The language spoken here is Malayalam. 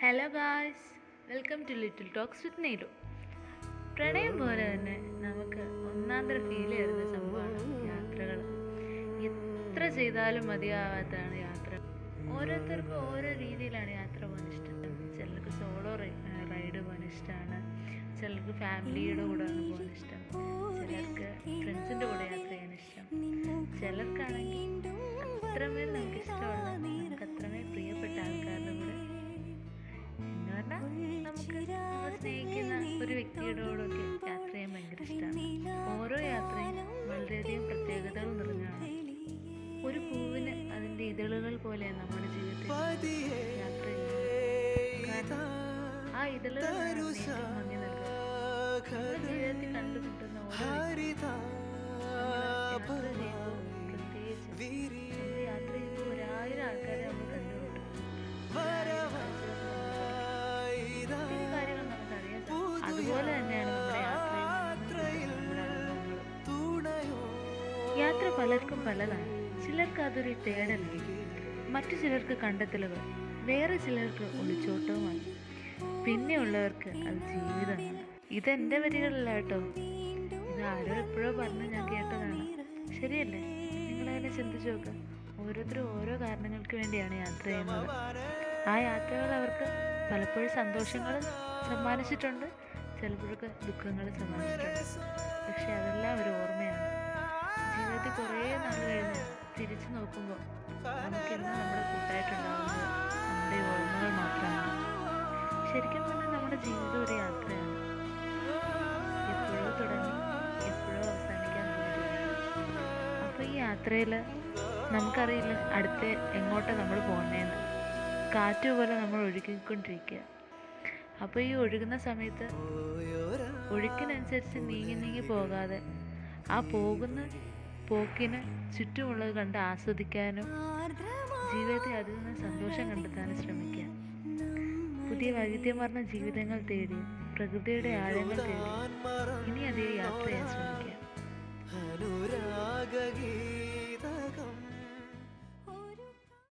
Hello guys welcome to little talks with നെയ്ലു പ്രണയം പോലെ തന്നെ നമുക്ക് ഒന്നാന്തര ഫീൽ ചെയ്യുന്ന സംഭവമാണ് യാത്രകൾ എത്ര ചെയ്താലും മതിയാവാത്തതാണ് യാത്ര. ഓരോരുത്തർക്കും ഓരോ രീതിയിലാണ് യാത്ര പോകാൻ ഇഷ്ടം. ചിലർക്ക് സോളോ റൈഡ് പോകാൻ ഇഷ്ടമാണ്. ചിലർക്ക് ഫാമിലിയുടെ കൂടെയാണ് പോകാൻ ഇഷ്ടം. ചിലർക്ക് ഫ്രണ്ട്സിന്റെ കൂടെ ഒരു വ്യക്തിയുടെ കൂടെയൊക്കെ യാത്ര ചെയ്യാൻ ഭയങ്കര ഇഷ്ടമാണ് ഓരോ യാത്രയും വളരെയധികം പ്രത്യേകതകൾ നിറഞ്ഞാണ് ഒരു പൂവിന് അതിന്റെ ഇതളുകൾ പോലെ നമ്മുടെ ജീവിതത്തിൽ യാത്ര ആ ഇതളുകൾ ഭംഗി നൽകുന്നത് ജീവിതത്തിൽ കണ്ടുമുട്ടുന്ന ഓരോ യാത്ര യാത്ര പലർക്കും പലതാണ്. ചിലർക്ക് അതൊരു തേടലായി മറ്റു ചിലർക്ക് കണ്ടെത്തലുകൾ വേറെ ചിലർക്ക് ഒളിച്ചോട്ടവുമാണ് പിന്നെയുള്ളവർക്ക് അത് ജീവിതമാണ്. ഇതെന്റെ വരികളല്ല കേട്ടോ. ഇത് ആരോ എപ്പോഴോ പറഞ്ഞ് ഞാൻ കേട്ടതാണ്. ശരിയല്ലേ? നിങ്ങളതിനെ ചിന്തിച്ചു നോക്കുക ഓരോരുത്തരും ഓരോ കാരണങ്ങൾക്ക് വേണ്ടിയാണ് യാത്ര ചെയ്യുന്നത്. ആ യാത്രകൾ അവർക്ക് പലപ്പോഴും സന്തോഷങ്ങൾ സമ്മാനിച്ചിട്ടുണ്ട്. ചിലപ്പോഴൊക്കെ ദുഃഖങ്ങൾ സമ്മാനിച്ചിട്ടുണ്ട്. പക്ഷെ അതെല്ലാം നമുക്കെന്നും നമ്മുടെ കൂട്ടായിട്ടുണ്ടാകുന്നത് നമ്മുടെ ഓർമ്മകൾ മാത്രമാണ്. ശരിക്കും പറഞ്ഞാൽ നമ്മുടെ ജീവിതം ഒരു യാത്രയാണ്. എപ്പോഴോ തുടങ്ങി എപ്പോഴോ അവസാനിക്കാൻ പോകുന്നത് അപ്പോൾ ഈ യാത്രയിൽ നമുക്കറിയില്ല അടുത്ത് എങ്ങോട്ടാണ് നമ്മൾ പോകുന്നതെന്ന് കാറ്റ് പോലെ നമ്മൾ ഒഴുകിക്കൊണ്ടിരിക്കുക. അപ്പോൾ ഈ ഒഴുകുന്ന സമയത്ത് ഒഴുക്കിനനുസരിച്ച് നീങ്ങി നീങ്ങി പോകാതെ ആ പോകുന്ന പോക്കിന് ചുറ്റുമുള്ളത് കണ്ട് ആസ്വദിക്കാനും ജീവിതത്തെ അതിൽ നിന്ന് സന്തോഷം കണ്ടെത്താനും ശ്രമിക്കുക. പുതിയ വൈവിധ്യമാർന്ന ജീവിതങ്ങൾ തേടി പ്രകൃതിയുടെ ആഴങ്ങൾ തേടി ഇനി അതേ യാത്ര ചെയ്യാൻ ശ്രമിക്കുക.